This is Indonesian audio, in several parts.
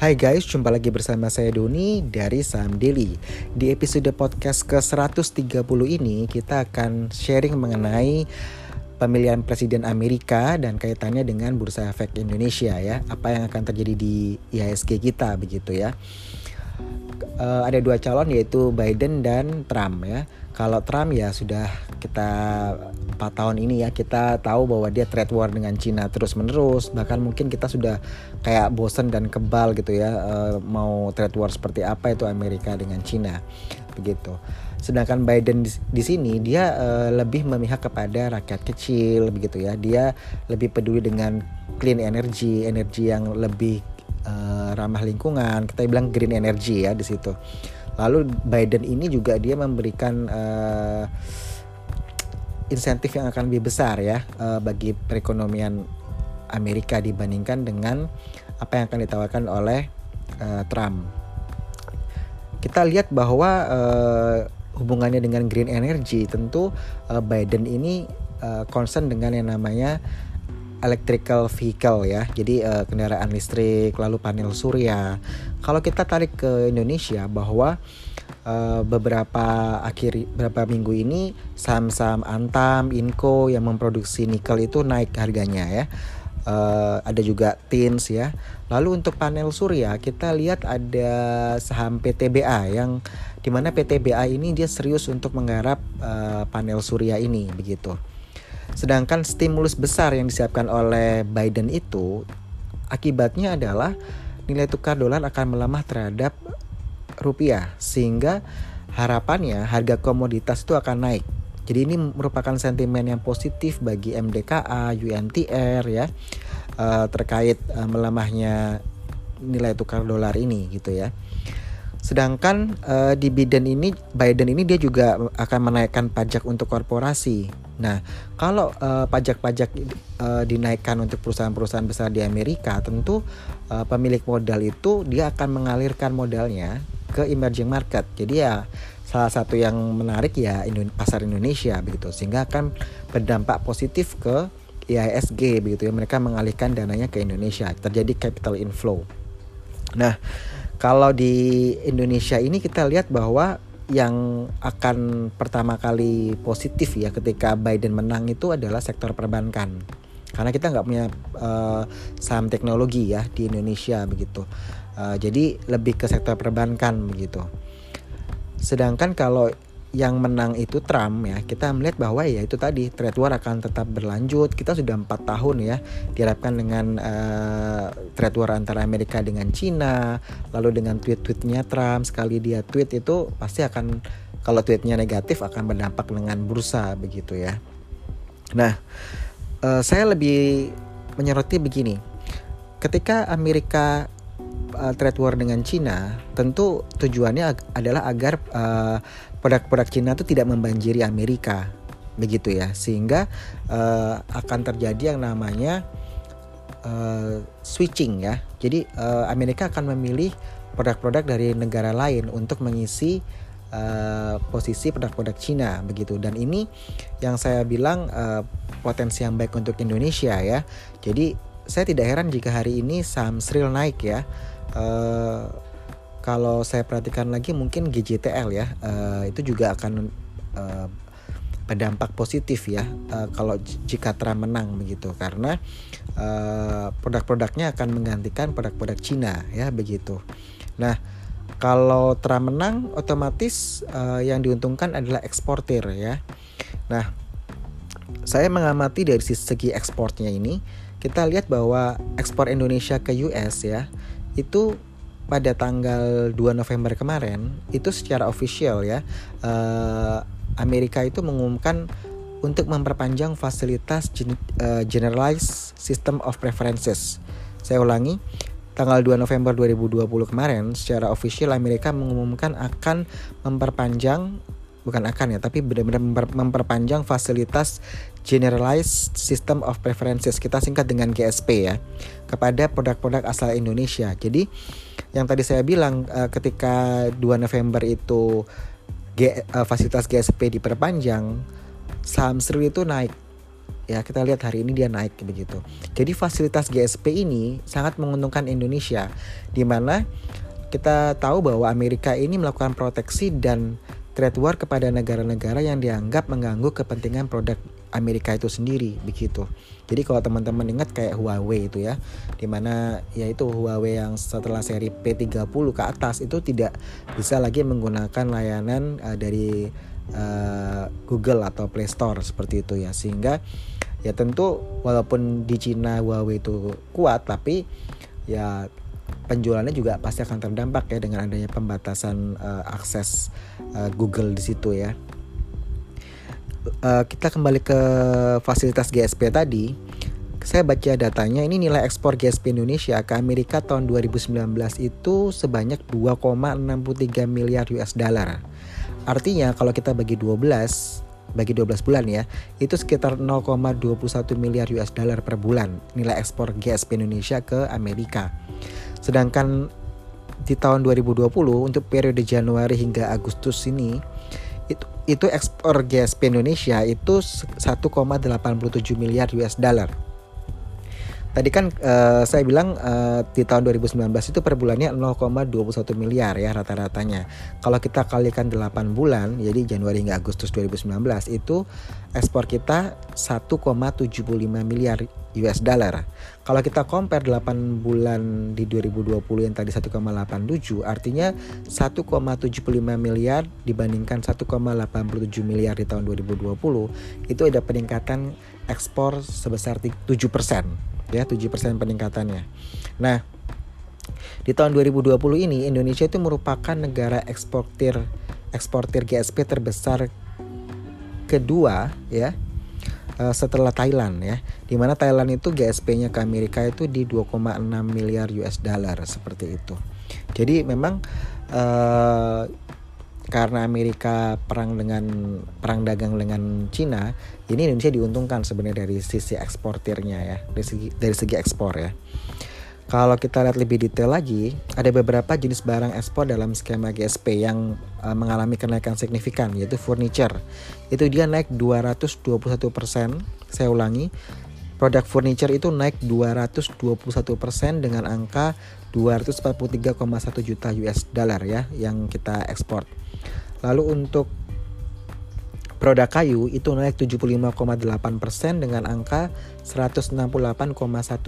Hai guys, jumpa lagi bersama saya Doni dari Saham Daily. Di episode podcast ke-130 ini kita akan sharing mengenai pemilihan presiden Amerika dan kaitannya dengan bursa efek Indonesia ya. Apa yang akan terjadi di IHSG kita begitu ya. Uh, ada dua calon yaitu Biden dan Trump ya. Kalau Trump ya sudah kita 4 tahun ini ya kita tahu bahwa dia trade war dengan Cina terus menerus bahkan mungkin kita sudah kayak bosen dan kebal gitu ya uh, mau trade war seperti apa itu Amerika dengan Cina begitu. Sedangkan Biden di, sini dia uh, lebih memihak kepada rakyat kecil begitu ya. Dia lebih peduli dengan clean energy energi yang lebih uh, ramah lingkungan kita bilang green energy ya di situ lalu Biden ini juga dia memberikan uh, insentif yang akan lebih besar ya uh, bagi perekonomian Amerika dibandingkan dengan apa yang akan ditawarkan oleh uh, Trump. Kita lihat bahwa uh, hubungannya dengan green energy tentu uh, Biden ini uh, concern dengan yang namanya electrical vehicle ya. Jadi uh, kendaraan listrik lalu panel surya. Kalau kita tarik ke Indonesia bahwa uh, beberapa akhir beberapa minggu ini saham-saham Antam, Inco yang memproduksi nikel itu naik harganya ya. Uh, ada juga Tins ya. Lalu untuk panel surya kita lihat ada saham PTBA yang di mana PTBA ini dia serius untuk menggarap uh, panel surya ini begitu. Sedangkan stimulus besar yang disiapkan oleh Biden itu akibatnya adalah nilai tukar dolar akan melemah terhadap rupiah sehingga harapannya harga komoditas itu akan naik. Jadi ini merupakan sentimen yang positif bagi MDKA, UNTR ya uh, terkait uh, melemahnya nilai tukar dolar ini gitu ya. Sedangkan uh, di Biden ini Biden ini dia juga akan menaikkan pajak untuk korporasi. Nah, kalau pajak-pajak uh, dinaikkan untuk perusahaan-perusahaan besar di Amerika, tentu uh, pemilik modal itu dia akan mengalirkan modalnya ke emerging market. Jadi ya salah satu yang menarik ya pasar Indonesia begitu sehingga akan berdampak positif ke IISG begitu ya mereka mengalihkan dananya ke Indonesia terjadi capital inflow. Nah, kalau di Indonesia ini kita lihat bahwa yang akan pertama kali positif ya ketika Biden menang itu adalah sektor perbankan. Karena kita nggak punya uh, saham teknologi ya di Indonesia begitu. Uh, jadi lebih ke sektor perbankan begitu. Sedangkan kalau yang menang itu Trump ya kita melihat bahwa ya itu tadi trade war akan tetap berlanjut. Kita sudah empat tahun ya diharapkan dengan uh, trade war antara Amerika dengan Cina lalu dengan tweet-tweetnya Trump sekali dia tweet itu pasti akan kalau tweetnya negatif akan berdampak dengan bursa begitu ya. Nah uh, saya lebih menyoroti begini. Ketika Amerika uh, trade war dengan Cina, tentu tujuannya ag adalah agar produk-produk uh, Cina itu tidak membanjiri Amerika, begitu ya, sehingga uh, akan terjadi yang namanya uh, switching ya. Jadi uh, Amerika akan memilih produk-produk dari negara lain untuk mengisi uh, posisi produk-produk Cina begitu dan ini yang saya bilang uh, potensi yang baik untuk Indonesia ya. Jadi saya tidak heran jika hari ini saham Sril naik ya uh, kalau saya perhatikan lagi mungkin GJTL ya uh, itu juga akan uh, berdampak positif ya uh, kalau jika Trump menang begitu karena uh, produk-produknya akan menggantikan produk-produk Cina ya begitu. Nah kalau Trump menang otomatis uh, yang diuntungkan adalah eksportir ya. Nah saya mengamati dari segi ekspornya ini kita lihat bahwa ekspor Indonesia ke US ya itu pada tanggal 2 November kemarin itu secara official ya uh, Amerika itu mengumumkan untuk memperpanjang fasilitas uh, Generalized System of Preferences. Saya ulangi, tanggal 2 November 2020 kemarin secara official Amerika mengumumkan akan memperpanjang bukan akan ya tapi benar-benar memperpanjang fasilitas Generalized System of Preferences kita singkat dengan GSP ya kepada produk-produk asal Indonesia. Jadi yang tadi saya bilang uh, ketika 2 November itu uh, fasilitas GSP diperpanjang, saham Sri itu naik ya kita lihat hari ini dia naik begitu. Jadi fasilitas GSP ini sangat menguntungkan Indonesia di mana kita tahu bahwa Amerika ini melakukan proteksi dan trade war kepada negara-negara yang dianggap mengganggu kepentingan produk Amerika itu sendiri begitu. Jadi kalau teman-teman ingat kayak Huawei itu ya, di mana yaitu Huawei yang setelah seri P30 ke atas itu tidak bisa lagi menggunakan layanan uh, dari uh, Google atau Play Store seperti itu ya, sehingga ya tentu walaupun di Cina Huawei itu kuat, tapi ya penjualannya juga pasti akan terdampak ya dengan adanya pembatasan uh, akses uh, Google di situ ya uh, kita kembali ke fasilitas GSP tadi, saya baca datanya ini nilai ekspor GSP Indonesia ke Amerika tahun 2019 itu sebanyak 2,63 miliar US dollar. Artinya kalau kita bagi 12 bagi 12 bulan ya, itu sekitar 0,21 miliar US dollar per bulan nilai ekspor GSP Indonesia ke Amerika. Sedangkan di tahun 2020 untuk periode Januari hingga Agustus ini itu ekspor GSP Indonesia itu 1,87 miliar US dollar. Tadi kan uh, saya bilang uh, di tahun 2019 itu per bulannya 0,21 miliar ya rata-ratanya. Kalau kita kalikan 8 bulan, jadi Januari hingga Agustus 2019 itu ekspor kita 1,75 miliar US dollar. Kalau kita compare 8 bulan di 2020 yang tadi 1,87 artinya 1,75 miliar dibandingkan 1,87 miliar di tahun 2020 itu ada peningkatan ekspor sebesar 7% ya 7% peningkatannya. Nah, di tahun 2020 ini Indonesia itu merupakan negara eksportir eksportir GSP terbesar kedua ya uh, setelah Thailand ya. Di mana Thailand itu GSP-nya ke Amerika itu di 2,6 miliar US dollar seperti itu. Jadi memang uh, karena Amerika perang dengan perang dagang dengan Cina, ini Indonesia diuntungkan sebenarnya dari sisi eksportirnya ya, dari segi dari segi ekspor ya. Kalau kita lihat lebih detail lagi, ada beberapa jenis barang ekspor dalam skema GSP yang uh, mengalami kenaikan signifikan, yaitu furniture. Itu dia naik 221%, saya ulangi, produk furniture itu naik 221% dengan angka 243,1 juta US dollar ya yang kita ekspor. Lalu untuk Produk kayu itu naik 75,8% dengan angka 168,1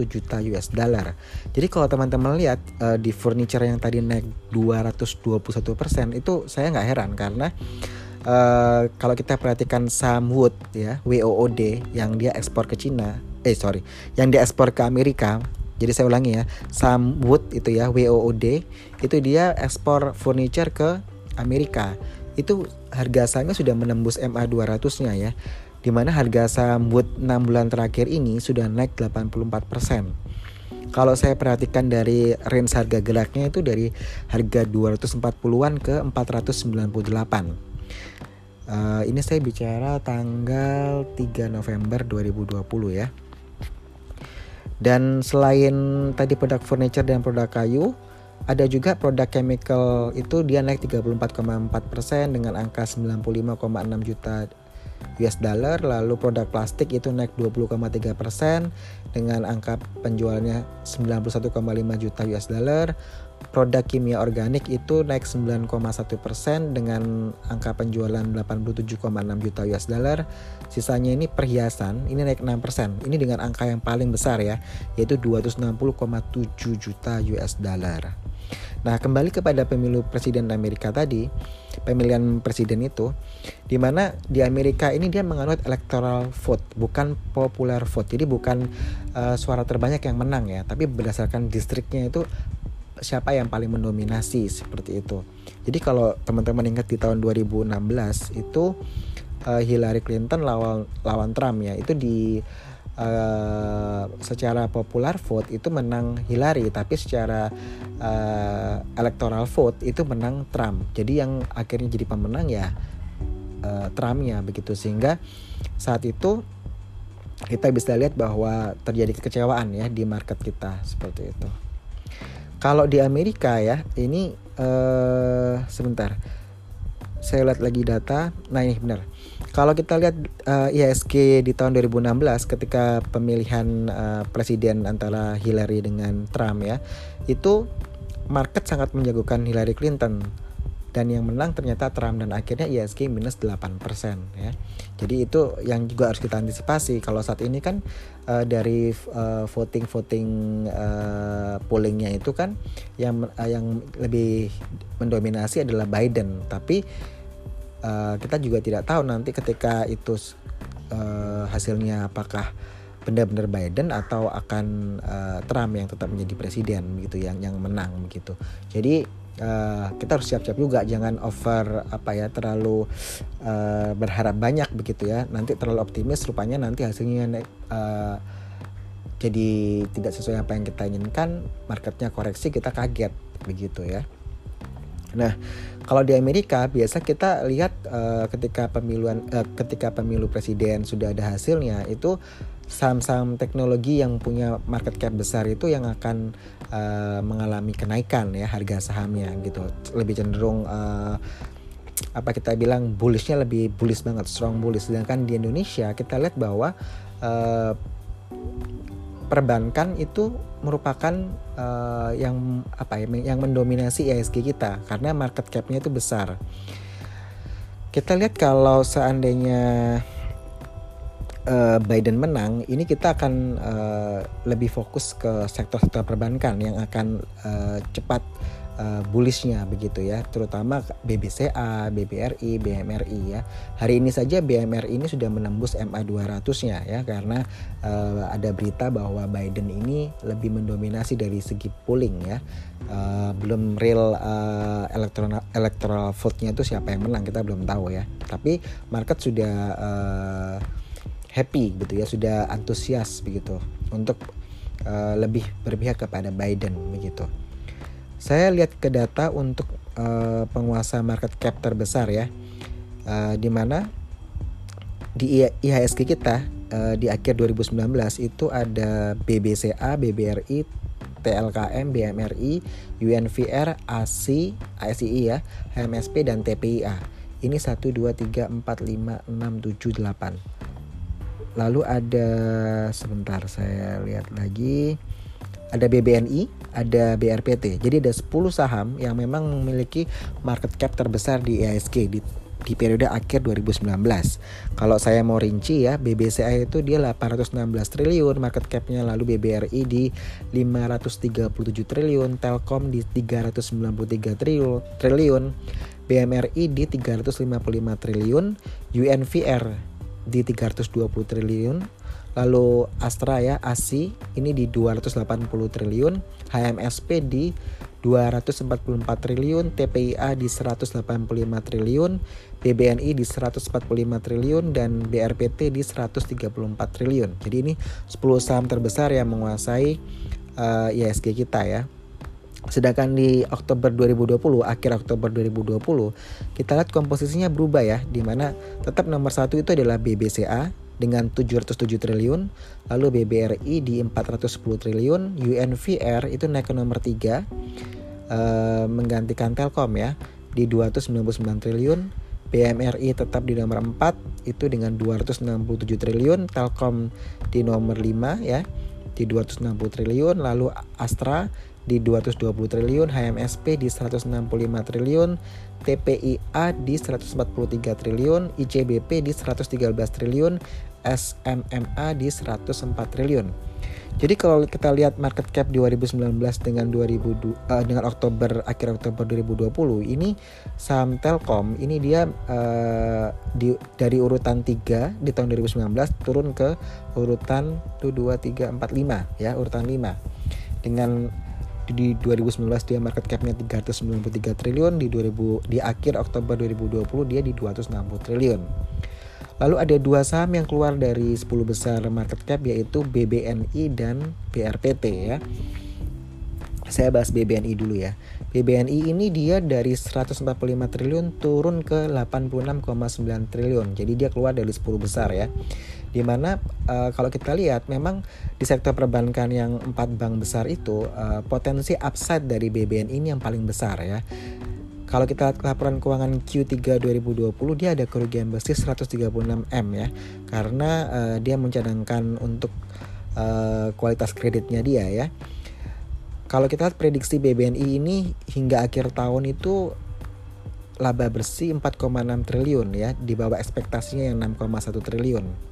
juta US dollar. Jadi kalau teman-teman lihat uh, di furniture yang tadi naik 221% itu saya nggak heran karena uh, kalau kita perhatikan saham Wood ya WOOD yang dia ekspor ke Cina, eh sorry, yang dia ekspor ke Amerika jadi saya ulangi ya, saham Wood itu ya WOOD itu dia ekspor furniture ke Amerika itu harga sahamnya sudah menembus MA 200-nya ya. Di mana harga saham Wood 6 bulan terakhir ini sudah naik 84%. Kalau saya perhatikan dari range harga geraknya itu dari harga 240-an ke 498. Uh, ini saya bicara tanggal 3 November 2020 ya. Dan selain tadi produk furniture dan produk kayu, ada juga produk chemical itu dia naik 34,4% dengan angka 95,6 juta US dollar. Lalu produk plastik itu naik 20,3% dengan angka penjualannya 91,5 juta US dollar produk kimia organik itu naik 9,1% dengan angka penjualan 87,6 juta US dollar. Sisanya ini perhiasan ini naik 6% ini dengan angka yang paling besar ya yaitu 260,7 juta US dollar. Nah, kembali kepada pemilu presiden Amerika tadi, pemilihan presiden itu, di mana di Amerika ini dia menganut electoral vote, bukan popular vote. Jadi bukan uh, suara terbanyak yang menang ya, tapi berdasarkan distriknya itu siapa yang paling mendominasi seperti itu. Jadi kalau teman-teman ingat di tahun 2016 itu uh, Hillary Clinton lawan lawan Trump ya, itu di uh, secara popular vote itu menang Hillary tapi secara uh, electoral vote itu menang Trump. Jadi yang akhirnya jadi pemenang ya uh, Trumpnya begitu. Sehingga saat itu kita bisa lihat bahwa terjadi kekecewaan ya di market kita seperti itu kalau di Amerika ya ini uh, sebentar saya lihat lagi data. Nah ini benar. Kalau kita lihat uh, IHSG di tahun 2016 ketika pemilihan uh, presiden antara Hillary dengan Trump ya, itu market sangat menjagokan Hillary Clinton dan yang menang ternyata Trump dan akhirnya ISG minus 8% ya. Jadi itu yang juga harus kita antisipasi kalau saat ini kan uh, dari voting voting uh, pollingnya itu kan yang uh, yang lebih mendominasi adalah Biden tapi uh, kita juga tidak tahu nanti ketika itu uh, hasilnya apakah benar-benar Biden atau akan uh, Trump yang tetap menjadi presiden begitu yang yang menang begitu. Jadi uh, kita harus siap-siap juga jangan over apa ya terlalu uh, berharap banyak begitu ya nanti terlalu optimis rupanya nanti hasilnya uh, jadi tidak sesuai apa yang kita inginkan marketnya koreksi kita kaget begitu ya. Nah, kalau di Amerika biasa kita lihat uh, ketika pemiluan uh, ketika pemilu presiden sudah ada hasilnya itu saham-saham teknologi yang punya market cap besar itu yang akan uh, mengalami kenaikan ya harga sahamnya gitu. Lebih cenderung uh, apa kita bilang bullishnya lebih bullish banget strong bullish. Sedangkan di Indonesia kita lihat bahwa uh, perbankan itu merupakan uh, yang apa ya yang mendominasi ISG kita karena market capnya itu besar. Kita lihat kalau seandainya uh, Biden menang, ini kita akan uh, lebih fokus ke sektor-sektor perbankan yang akan uh, cepat uh, bullishnya begitu ya, terutama BBCA, BBRI, BMRI ya. Hari ini saja BMRI ini sudah menembus MA 200-nya ya karena uh, ada berita bahwa Biden ini lebih mendominasi dari segi polling ya. Uh, belum real uh, electoral electoral vote-nya itu siapa yang menang kita belum tahu ya. Tapi market sudah uh, happy gitu ya sudah antusias begitu untuk uh, lebih berpihak kepada Biden begitu. Saya lihat ke data untuk uh, penguasa market cap terbesar ya, uh, di mana di IHSG kita uh, di akhir 2019 itu ada BBCA, BBRI, TLKM, BMRI, UNVR, ASI, ASII ya, HMSP dan TPIA. Ini 1 2 3 4 5 6 7 8 lalu ada sebentar saya lihat lagi ada BBNI, ada BRPT. Jadi ada 10 saham yang memang memiliki market cap terbesar di IISG di di periode akhir 2019. Kalau saya mau rinci ya, BBCA itu dia 816 triliun market capnya, lalu BBRI di 537 triliun, Telkom di 393 triliun, triliun BMRI di 355 triliun, UNVR di 320 triliun lalu Astra ya ASI ini di 280 triliun. HMSP di 244 triliun. TPIA di 185 triliun. BBNI di 145 triliun. Dan BRPT di 134 triliun. Jadi ini 10 saham terbesar yang menguasai uh, eh, ISG kita ya. Sedangkan di Oktober 2020, akhir Oktober 2020, kita lihat komposisinya berubah ya, di mana tetap nomor satu itu adalah BBCA dengan 707 triliun, lalu BBRI di 410 triliun, UNVR itu naik ke nomor 3, eh, menggantikan Telkom ya, di 299 triliun, BMRI tetap di nomor 4 itu dengan 267 triliun, Telkom di nomor 5 ya, di 260 triliun, lalu Astra di 220 triliun, HMSP di 165 triliun, TPIA di 143 triliun, ICBP di 113 triliun, SMMA di 104 triliun. Jadi kalau kita lihat market cap 2019 dengan 2000 uh, eh, dengan Oktober akhir Oktober 2020 ini saham Telkom ini dia uh, di dari urutan 3 di tahun 2019 turun ke urutan 2 3 4 5 ya, urutan 5. Dengan di 2019 dia market capnya 393 triliun di 2000 di akhir Oktober 2020 dia di 260 triliun. Lalu ada dua saham yang keluar dari 10 besar market cap yaitu BBNI dan BRPT ya. Saya bahas BBNI dulu ya. BBNI ini dia dari 145 triliun turun ke 86,9 triliun. Jadi dia keluar dari 10 besar ya di mana uh, kalau kita lihat memang di sektor perbankan yang empat bank besar itu uh, potensi upside dari BBN ini yang paling besar ya Kalau kita lihat laporan keuangan Q3 2020 dia ada kerugian bersih 136 M ya karena uh, dia mencadangkan untuk uh, kualitas kreditnya dia ya. Kalau kita lihat prediksi BBNI ini hingga akhir tahun itu laba bersih 4,6 triliun ya di bawah ekspektasinya yang 6,1 triliun.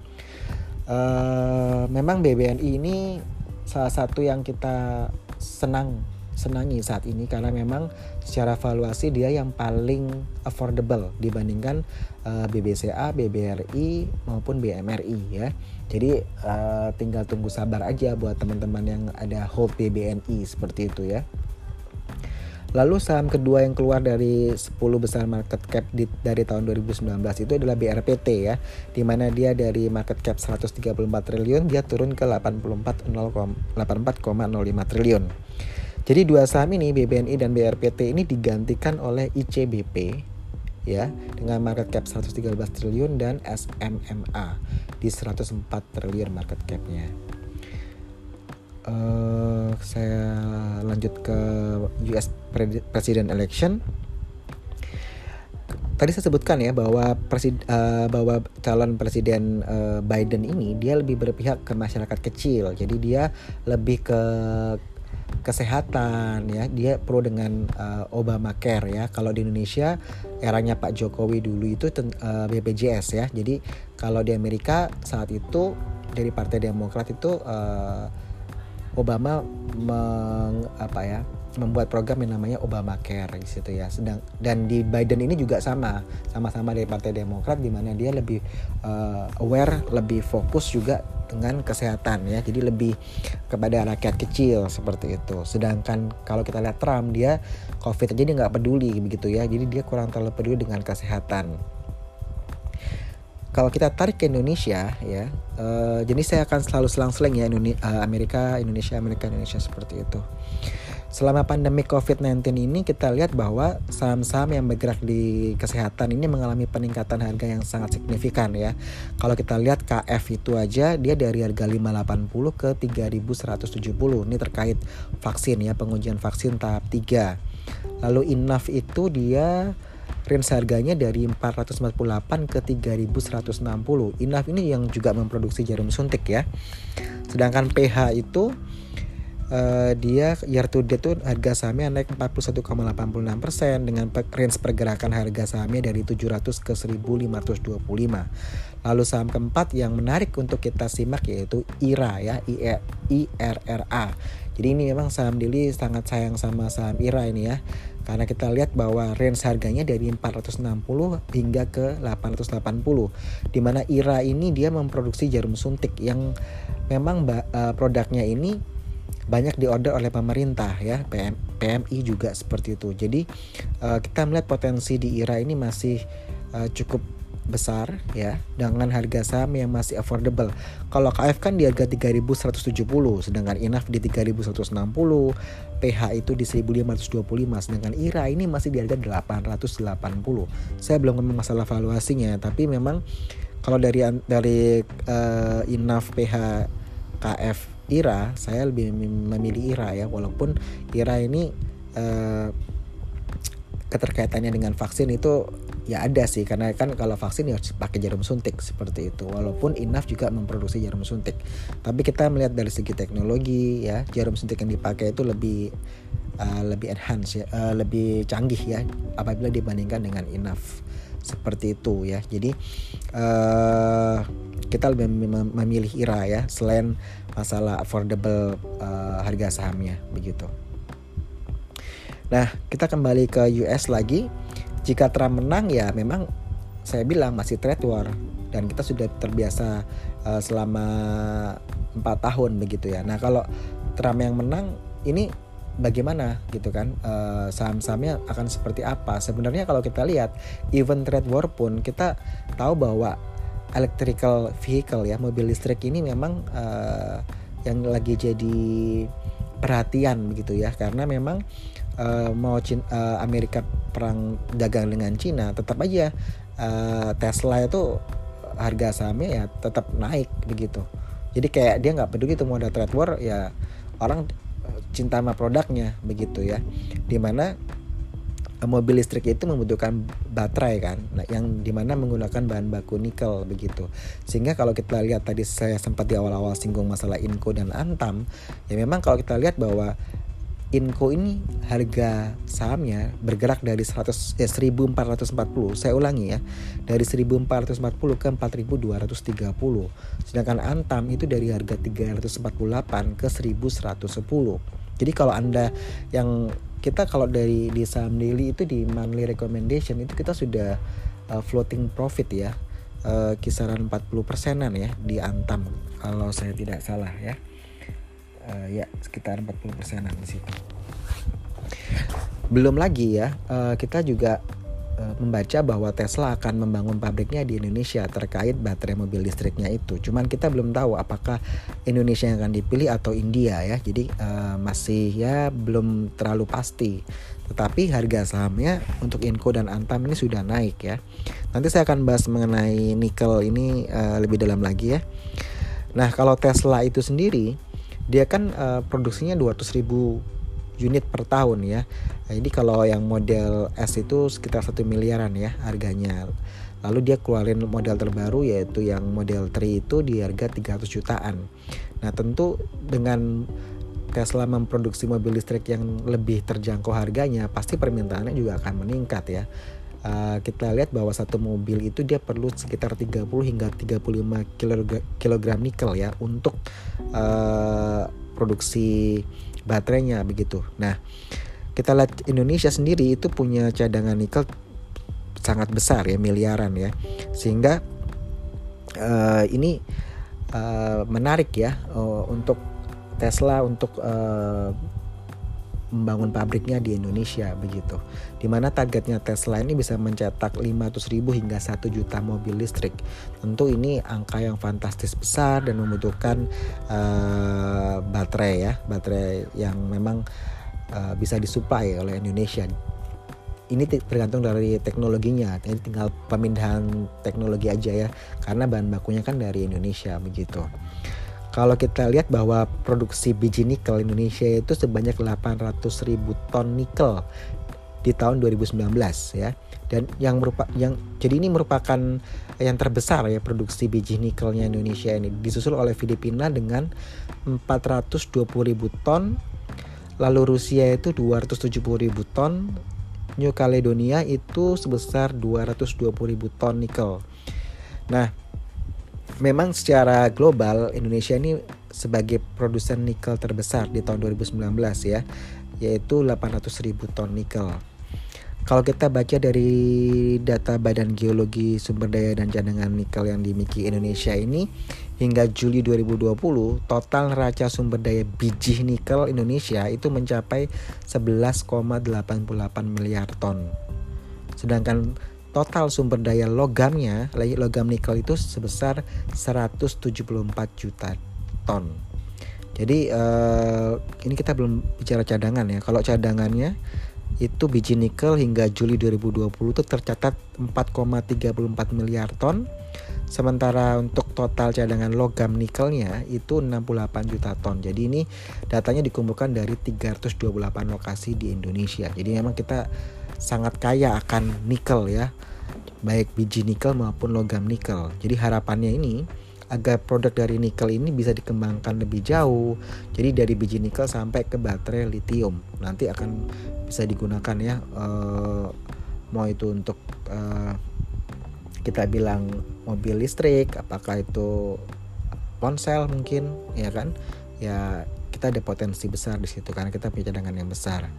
Uh, memang BBNI ini salah satu yang kita senang senangi saat ini karena memang secara valuasi dia yang paling affordable dibandingkan uh, eh, BBCA, BBRI maupun BMRI ya. Jadi uh, tinggal tunggu sabar aja buat teman-teman yang ada hold BBNI seperti itu ya. Lalu saham kedua yang keluar dari 10 besar market cap di, dari tahun 2019 itu adalah BRPT ya. Di mana dia dari market cap 134 triliun dia turun ke 84,05 triliun. Jadi dua saham ini BBNI dan BRPT ini digantikan oleh ICBP ya dengan market cap 113 triliun dan SMMA di 104 triliun market capnya. Uh, saya lanjut ke US President Election. Tadi saya sebutkan ya bahwa presid, uh, bahwa calon presiden uh, Biden ini dia lebih berpihak ke masyarakat kecil. Jadi dia lebih ke kesehatan ya dia pro dengan uh, Obamacare ya kalau di Indonesia eranya Pak Jokowi dulu itu uh, BPJS ya jadi kalau di Amerika saat itu dari Partai Demokrat itu uh, Obama meng, apa ya membuat program yang namanya Obamacare di situ ya. Sedang dan di Biden ini juga sama, sama-sama dari Partai Demokrat di mana dia lebih uh, aware, lebih fokus juga dengan kesehatan ya. Jadi lebih kepada rakyat kecil seperti itu. Sedangkan kalau kita lihat Trump dia COVID aja dia nggak peduli begitu ya. Jadi dia kurang terlalu peduli dengan kesehatan kalau kita tarik ke Indonesia ya, uh, jadi saya akan selalu selang-seling ya Indonesia, uh, Amerika, Indonesia, Amerika, Indonesia seperti itu. Selama pandemi COVID-19 ini kita lihat bahwa saham-saham yang bergerak di kesehatan ini mengalami peningkatan harga yang sangat signifikan ya. Kalau kita lihat KF itu aja dia dari harga 580 ke 3170. Ini terkait vaksin ya, pengujian vaksin tahap 3. Lalu INAF itu dia range harganya dari 448 ke 3160. INAF ini yang juga memproduksi jarum suntik ya. Sedangkan PH itu uh, dia year to date tuh harga sahamnya naik 41,86% dengan range pergerakan harga sahamnya dari 700 ke 1525. Lalu saham keempat yang menarik untuk kita simak yaitu IRA ya, IRRA. Jadi ini memang saham Dili sangat sayang sama saham IRA ini ya. Karena kita lihat bahwa range harganya dari 460 hingga ke 880. Di mana IRA ini dia memproduksi jarum suntik yang memang uh, produknya ini banyak diorder oleh pemerintah ya PM, PMI juga seperti itu jadi uh, kita melihat potensi di IRA ini masih uh, cukup besar ya dengan harga saham yang masih affordable. Kalau KF kan di harga 3170 sedangkan INAF di 3160, PH itu di 1525 sedangkan IRA ini masih di harga 880. Saya belum ngomong masalah valuasinya tapi memang kalau dari dari uh, INAF PH KF IRA saya lebih memilih IRA ya walaupun IRA ini uh, keterkaitannya dengan vaksin itu ya ada sih. Karena kan kalau vaksin ya pakai jarum suntik seperti itu. Walaupun INAF juga memproduksi jarum suntik. Tapi kita melihat dari segi teknologi ya jarum suntik yang dipakai itu lebih uh, lebih enhance ya uh, lebih canggih ya apabila dibandingkan dengan INAF seperti itu ya. Jadi uh, kita lebih memilih IRA ya selain masalah affordable uh, harga sahamnya begitu. Nah kita kembali ke US lagi. Jika Trump menang ya memang saya bilang masih trade war dan kita sudah terbiasa uh, selama empat tahun begitu ya. Nah kalau Trump yang menang ini bagaimana gitu kan uh, saham-sahamnya akan seperti apa sebenarnya kalau kita lihat even trade war pun kita tahu bahwa electrical vehicle ya mobil listrik ini memang uh, yang lagi jadi perhatian begitu ya karena memang mau Cina, uh, Amerika perang dagang dengan Cina tetap aja uh, Tesla itu harga sahamnya ya tetap naik begitu. Jadi kayak dia nggak peduli itu mau ada trade war ya orang cinta sama produknya begitu ya. Di mana mobil listrik itu membutuhkan baterai kan nah, yang di mana menggunakan bahan baku nikel begitu. Sehingga kalau kita lihat tadi saya sempat di awal-awal singgung masalah Inco dan Antam ya memang kalau kita lihat bahwa Inco ini harga sahamnya bergerak dari 100 eh, 1440 saya ulangi ya dari 1440 ke 4230 sedangkan Antam itu dari harga 348 ke 1110 jadi kalau anda yang kita kalau dari di saham daily itu di monthly recommendation itu kita sudah uh, floating profit ya uh, kisaran 40 persenan ya di Antam kalau saya tidak salah ya uh, ya sekitar 40 persenan di situ. Belum lagi ya, uh, kita juga uh, membaca bahwa Tesla akan membangun pabriknya di Indonesia terkait baterai mobil listriknya itu. Cuman kita belum tahu apakah Indonesia yang akan dipilih atau India ya. Jadi uh, masih ya belum terlalu pasti. Tetapi harga sahamnya untuk Inco dan Antam ini sudah naik ya. Nanti saya akan bahas mengenai nikel ini uh, lebih dalam lagi ya. Nah, kalau Tesla itu sendiri dia kan uh, produksinya 200 ribu unit per tahun ya. Nah, jadi kalau yang model S itu sekitar satu miliaran ya harganya. Lalu dia keluarin model terbaru yaitu yang model 3 itu di harga 300 jutaan. Nah tentu dengan Tesla memproduksi mobil listrik yang lebih terjangkau harganya, pasti permintaannya juga akan meningkat ya. Uh, kita lihat bahwa satu mobil itu dia perlu sekitar 30 hingga 35 kg, nikel ya untuk uh, produksi baterainya begitu. Nah, kita lihat Indonesia sendiri itu punya cadangan nikel sangat besar ya miliaran ya, sehingga uh, ini uh, menarik ya uh, untuk Tesla untuk uh, membangun pabriknya di Indonesia begitu. Di mana targetnya Tesla ini bisa mencetak 500 ribu hingga 1 juta mobil listrik. Tentu ini angka yang fantastis besar dan membutuhkan uh, baterai ya, baterai yang memang uh, bisa disuplai oleh Indonesia. Ini tergantung dari teknologinya, jadi tinggal pemindahan teknologi aja ya, karena bahan bakunya kan dari Indonesia begitu. Kalau kita lihat bahwa produksi biji nikel Indonesia itu sebanyak 800 ribu ton nikel di tahun 2019 ya. Dan yang merupakan yang jadi ini merupakan yang terbesar ya produksi biji nikelnya Indonesia ini disusul oleh Filipina dengan 420 ribu ton. Lalu Rusia itu 270 ribu ton. New Caledonia itu sebesar 220 ribu ton nikel. Nah, memang secara global Indonesia ini sebagai produsen nikel terbesar di tahun 2019 ya, yaitu 800 ribu ton nikel. Kalau kita baca dari data Badan Geologi Sumber Daya dan Cadangan Nikel yang dimiliki Indonesia ini hingga Juli 2020 total neraca sumber daya biji nikel Indonesia itu mencapai 11,88 miliar ton. Sedangkan total sumber daya logamnya, logam nikel itu sebesar 174 juta ton. Jadi uh, ini kita belum bicara cadangan ya. Kalau cadangannya itu biji nikel hingga Juli 2020 itu tercatat 4,34 miliar ton. Sementara untuk total cadangan logam nikelnya itu 68 juta ton. Jadi ini datanya dikumpulkan dari 328 lokasi di Indonesia. Jadi memang kita sangat kaya akan nikel ya. Baik biji nikel maupun logam nikel. Jadi harapannya ini agar produk dari nikel ini bisa dikembangkan lebih jauh. Jadi dari biji nikel sampai ke baterai lithium nanti akan bisa digunakan ya uh, mau itu untuk uh, kita bilang mobil listrik apakah itu ponsel mungkin ya kan? Ya kita ada potensi besar di situ karena kita punya cadangan yang besar.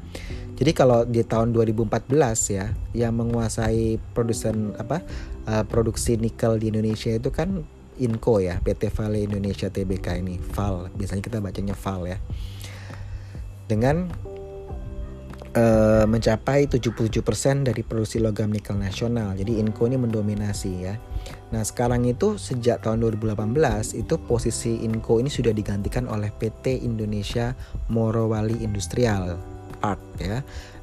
Jadi kalau di tahun 2014 ya yang menguasai produsen apa uh, produksi nikel di Indonesia itu kan Inco ya PT Vale Indonesia Tbk ini VAL biasanya kita bacanya VAL ya dengan uh, mencapai 77% dari produksi logam nikel nasional. Jadi Inco ini mendominasi ya. Nah, sekarang itu sejak tahun 2018 itu posisi Inco ini sudah digantikan oleh PT Indonesia Morowali Industrial Park ya.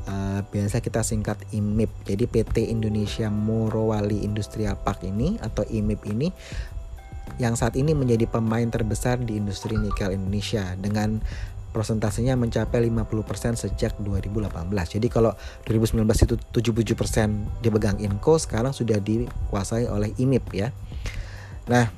Uh, biasa kita singkat IMIP. Jadi PT Indonesia Morowali Industrial Park ini atau IMIP ini yang saat ini menjadi pemain terbesar di industri nikel Indonesia dengan Persentasenya mencapai 50% sejak 2018. Jadi kalau 2019 itu 77% dipegang Inco, sekarang sudah dikuasai oleh IMIP ya. Nah,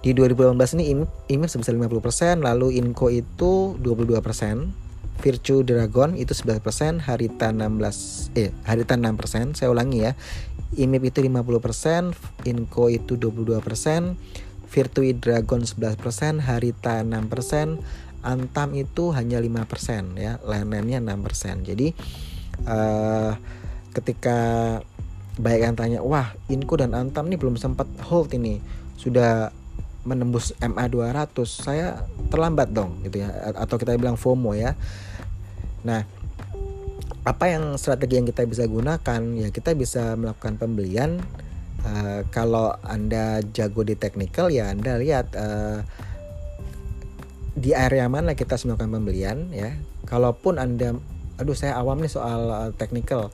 di 2018 ini IMIP, IMIP sebesar 50%, lalu Inco itu 22%, Virtue Dragon itu 11%, Harita 16 eh Harita 6%. Saya ulangi ya. IMIP itu 50%, Inco itu 22%, Virtue Dragon 11%, Harita 6%, Antam itu hanya 5% ya, lain-lainnya 6%. Jadi uh, ketika banyak yang tanya, "Wah, Inco dan Antam nih belum sempat hold ini. Sudah menembus MA 200." Saya terlambat dong gitu ya atau kita bilang FOMO ya. Nah, apa yang strategi yang kita bisa gunakan ya kita bisa melakukan pembelian Uh, kalau anda jago di technical ya anda lihat uh, di area mana kita melakukan pembelian ya. Kalaupun anda, aduh saya awam nih soal uh, technical,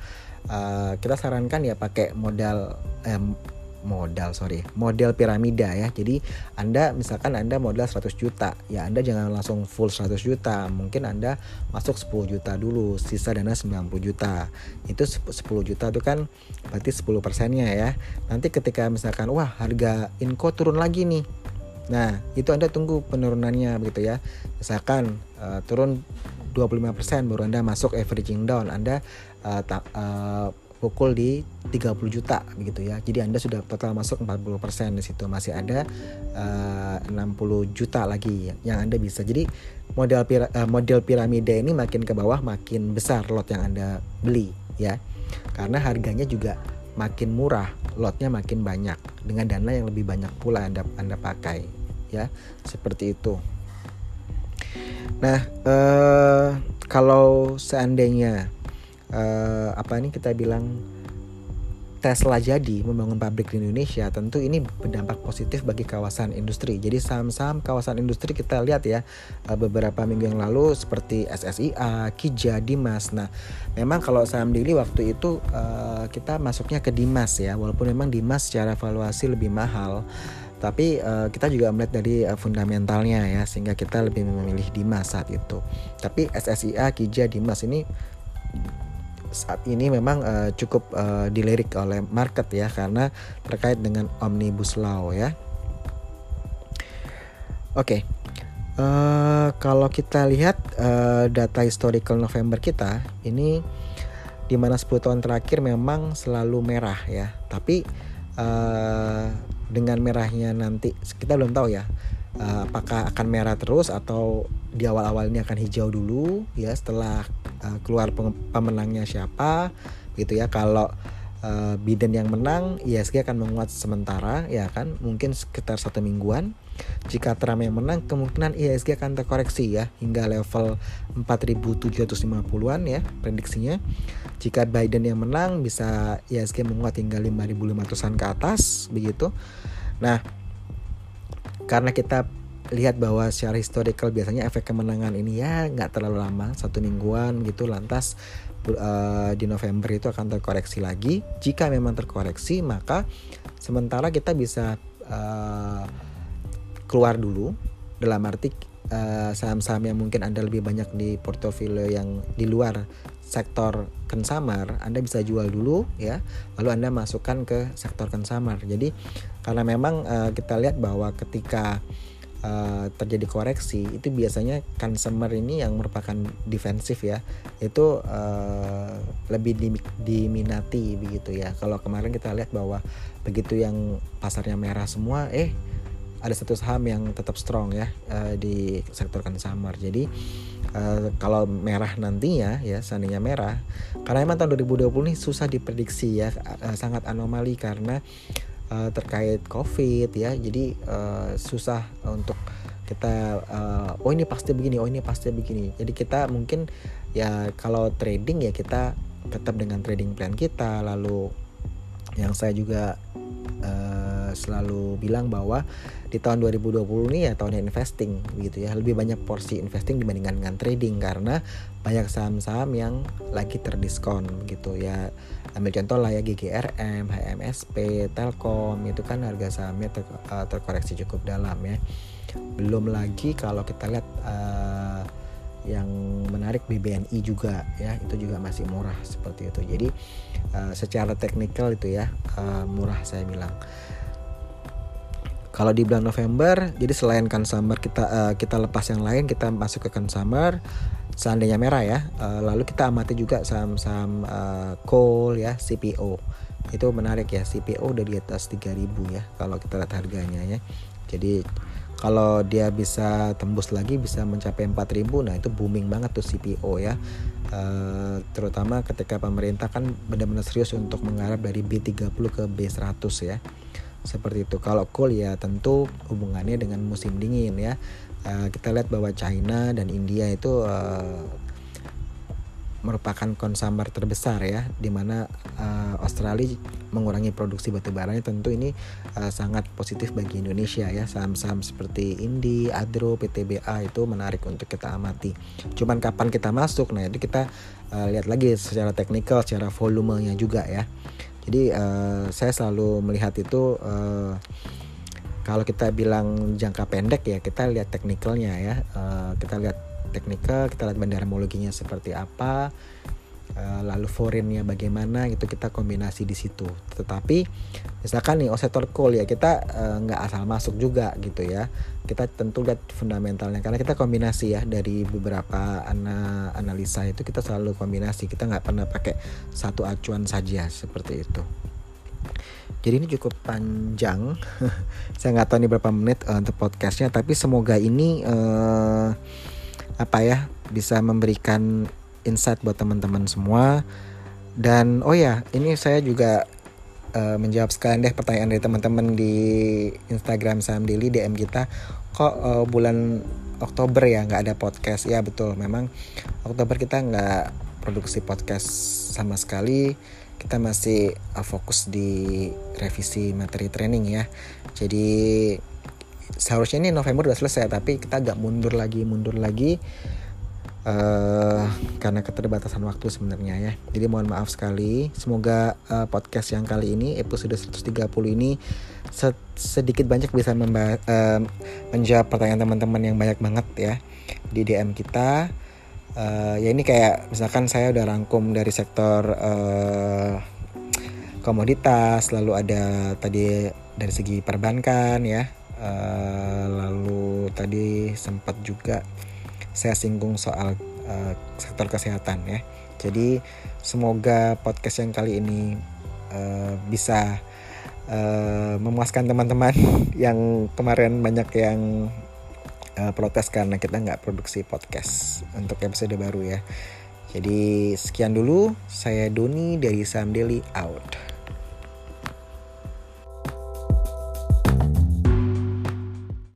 uh, kita sarankan ya pakai modal eh, modal sorry model piramida ya. Jadi anda misalkan anda modal 100 juta ya anda jangan langsung full 100 juta mungkin anda masuk 10 juta dulu sisa dana 90 juta. Itu 10 juta itu kan berarti 10 persennya ya. Nanti ketika misalkan wah harga inco turun lagi nih. Nah itu anda tunggu penurunannya begitu ya. Misalkan uh, turun 25% baru anda masuk averaging down anda uh, uh, pukul di 30 juta begitu ya. Jadi Anda sudah total masuk 40% di situ. Masih ada eh, uh, 60 juta lagi yang Anda bisa. Jadi model pira, uh, model piramida ini makin ke bawah makin besar lot yang Anda beli ya. Karena harganya juga makin murah, lotnya makin banyak dengan dana yang lebih banyak pula Anda Anda pakai ya. Seperti itu. Nah, uh, kalau seandainya uh, apa ini kita bilang Tesla jadi membangun pabrik di Indonesia, tentu ini berdampak positif bagi kawasan industri. Jadi saham-saham kawasan industri kita lihat ya eh, beberapa minggu yang lalu seperti SSIA, Kija, Dimas. Nah, memang kalau saham daily waktu itu uh, kita masuknya ke Dimas ya, walaupun memang Dimas secara valuasi lebih mahal. Tapi kita juga melihat dari fundamentalnya ya, sehingga kita lebih memilih Dimas saat itu. Tapi SSIA, Kija, Dimas ini saat ini memang uh, cukup uh, dilirik oleh market ya karena terkait dengan omnibus law ya. Oke. Okay. Uh, eh, kalau kita lihat uh, data historical November kita ini di mana 10 tahun terakhir memang selalu merah ya. Tapi uh, dengan merahnya nanti kita belum tahu ya uh, apakah akan merah terus atau di awal-awal ini akan hijau dulu ya setelah uh, keluar pemenangnya siapa gitu ya. Kalau uh, Biden yang menang ISG akan menguat sementara ya kan. Mungkin sekitar satu mingguan. Jika Trump yang menang kemungkinan ISG akan terkoreksi ya hingga level 4750-an ya prediksinya. Jika Biden yang menang bisa ISG menguat hingga 5500-an ke atas begitu. Nah karena kita lihat bahwa secara historical biasanya efek kemenangan ini ya nggak terlalu lama satu mingguan gitu lantas uh, di November itu akan terkoreksi lagi. Jika memang terkoreksi maka sementara kita bisa uh, keluar dulu. Dalam arti saham saham-saham yang mungkin anda lebih banyak di portofolio yang di luar sektor consumer Anda bisa jual dulu ya. Lalu Anda masukkan ke sektor consumer jadi karena memang uh, kita lihat bahwa ketika uh, terjadi koreksi itu biasanya consumer ini yang merupakan defensif ya. Itu uh, lebih diminati begitu ya. Kalau kemarin kita lihat bahwa begitu yang pasarnya merah semua eh ada satu saham yang tetap strong ya uh, di sektor consumer. Jadi uh, kalau merah nantinya ya seandainya merah karena emang tahun 2020 ini susah diprediksi ya uh, sangat anomali karena uh, terkait covid ya. Jadi uh, susah untuk kita uh, oh ini pasti begini, oh ini pasti begini. Jadi kita mungkin ya kalau trading ya kita tetap dengan trading plan kita lalu yang saya juga uh, selalu bilang bahwa di tahun 2020 ini ya tahun investing gitu ya. Lebih banyak porsi investing dibandingkan dengan trading karena banyak saham-saham yang lagi terdiskon gitu ya. Ambil contoh lah ya GGRM, HMSP, Telkom itu kan harga sahamnya ter, uh, terkoreksi cukup dalam ya. Belum lagi kalau kita lihat uh, yang menarik BBNI juga ya itu juga masih murah seperti itu. Jadi uh, secara teknikal itu ya uh, murah saya bilang kalau di bulan November jadi selain consumer kita uh, kita lepas yang lain kita masuk ke consumer seandainya merah ya uh, lalu kita amati juga saham-saham uh, coal ya CPO itu menarik ya CPO udah di atas 3000 ya kalau kita lihat harganya ya. Jadi kalau dia bisa tembus lagi bisa mencapai 4000 nah itu booming banget tuh CPO ya. Uh, terutama ketika pemerintah kan benar-benar serius untuk mengharap dari B30 ke B100 ya seperti itu. Kalau cool ya tentu hubungannya dengan musim dingin ya. Uh, kita lihat bahwa China dan India itu uh, merupakan konsumer terbesar ya. Di mana uh, Australia mengurangi produksi batu baranya. Tentu ini uh, sangat positif bagi Indonesia ya. Saham-saham seperti Indi, Adro, PTBA itu menarik untuk kita amati. Cuman kapan kita masuk? Nah itu kita uh, lihat lagi secara teknikal, secara volumenya juga ya. Jadi uh, saya selalu melihat itu uh, kalau kita bilang jangka pendek ya kita lihat teknikalnya ya. Uh, kita lihat teknikal kita lihat bandarmologinya seperti apa lalu foreignnya bagaimana itu kita kombinasi di situ. Tetapi misalkan nih oh sektor coal ya kita eh, nggak asal masuk juga gitu ya. Kita tentu lihat fundamentalnya karena kita kombinasi ya dari beberapa ana analisa itu kita selalu kombinasi. Kita nggak pernah pakai satu acuan saja seperti itu. Jadi ini cukup panjang. Saya nggak tahu ini berapa menit uh, untuk podcastnya tapi semoga ini uh, apa ya bisa memberikan insight buat teman-teman semua. Dan oh ya ini saya juga uh, menjawab sekalian deh pertanyaan dari teman-teman di Instagram Saham Daily DM kita. Kok uh, bulan Oktober ya nggak ada podcast? Ya betul. Memang Oktober kita nggak produksi podcast sama sekali. Kita masih uh, fokus di revisi materi training ya. Jadi seharusnya ini November udah selesai tapi kita agak mundur lagi mundur lagi uh, karena keterbatasan waktu sebenarnya ya. Jadi mohon maaf sekali. Semoga uh, podcast yang kali ini episode 130 ini sedikit banyak bisa uh, menjawab pertanyaan teman-teman yang banyak banget ya di DM kita. Uh, ya ini kayak misalkan saya udah rangkum dari sektor uh, komoditas lalu ada tadi dari segi perbankan ya. Uh, lalu tadi sempat juga saya singgung soal uh, sektor kesehatan ya. Jadi semoga podcast yang kali ini uh, bisa uh, memuaskan teman-teman yang kemarin banyak yang uh, protes karena kita nggak produksi podcast untuk episode baru ya. Jadi sekian dulu. Saya Doni dari Sam Daily out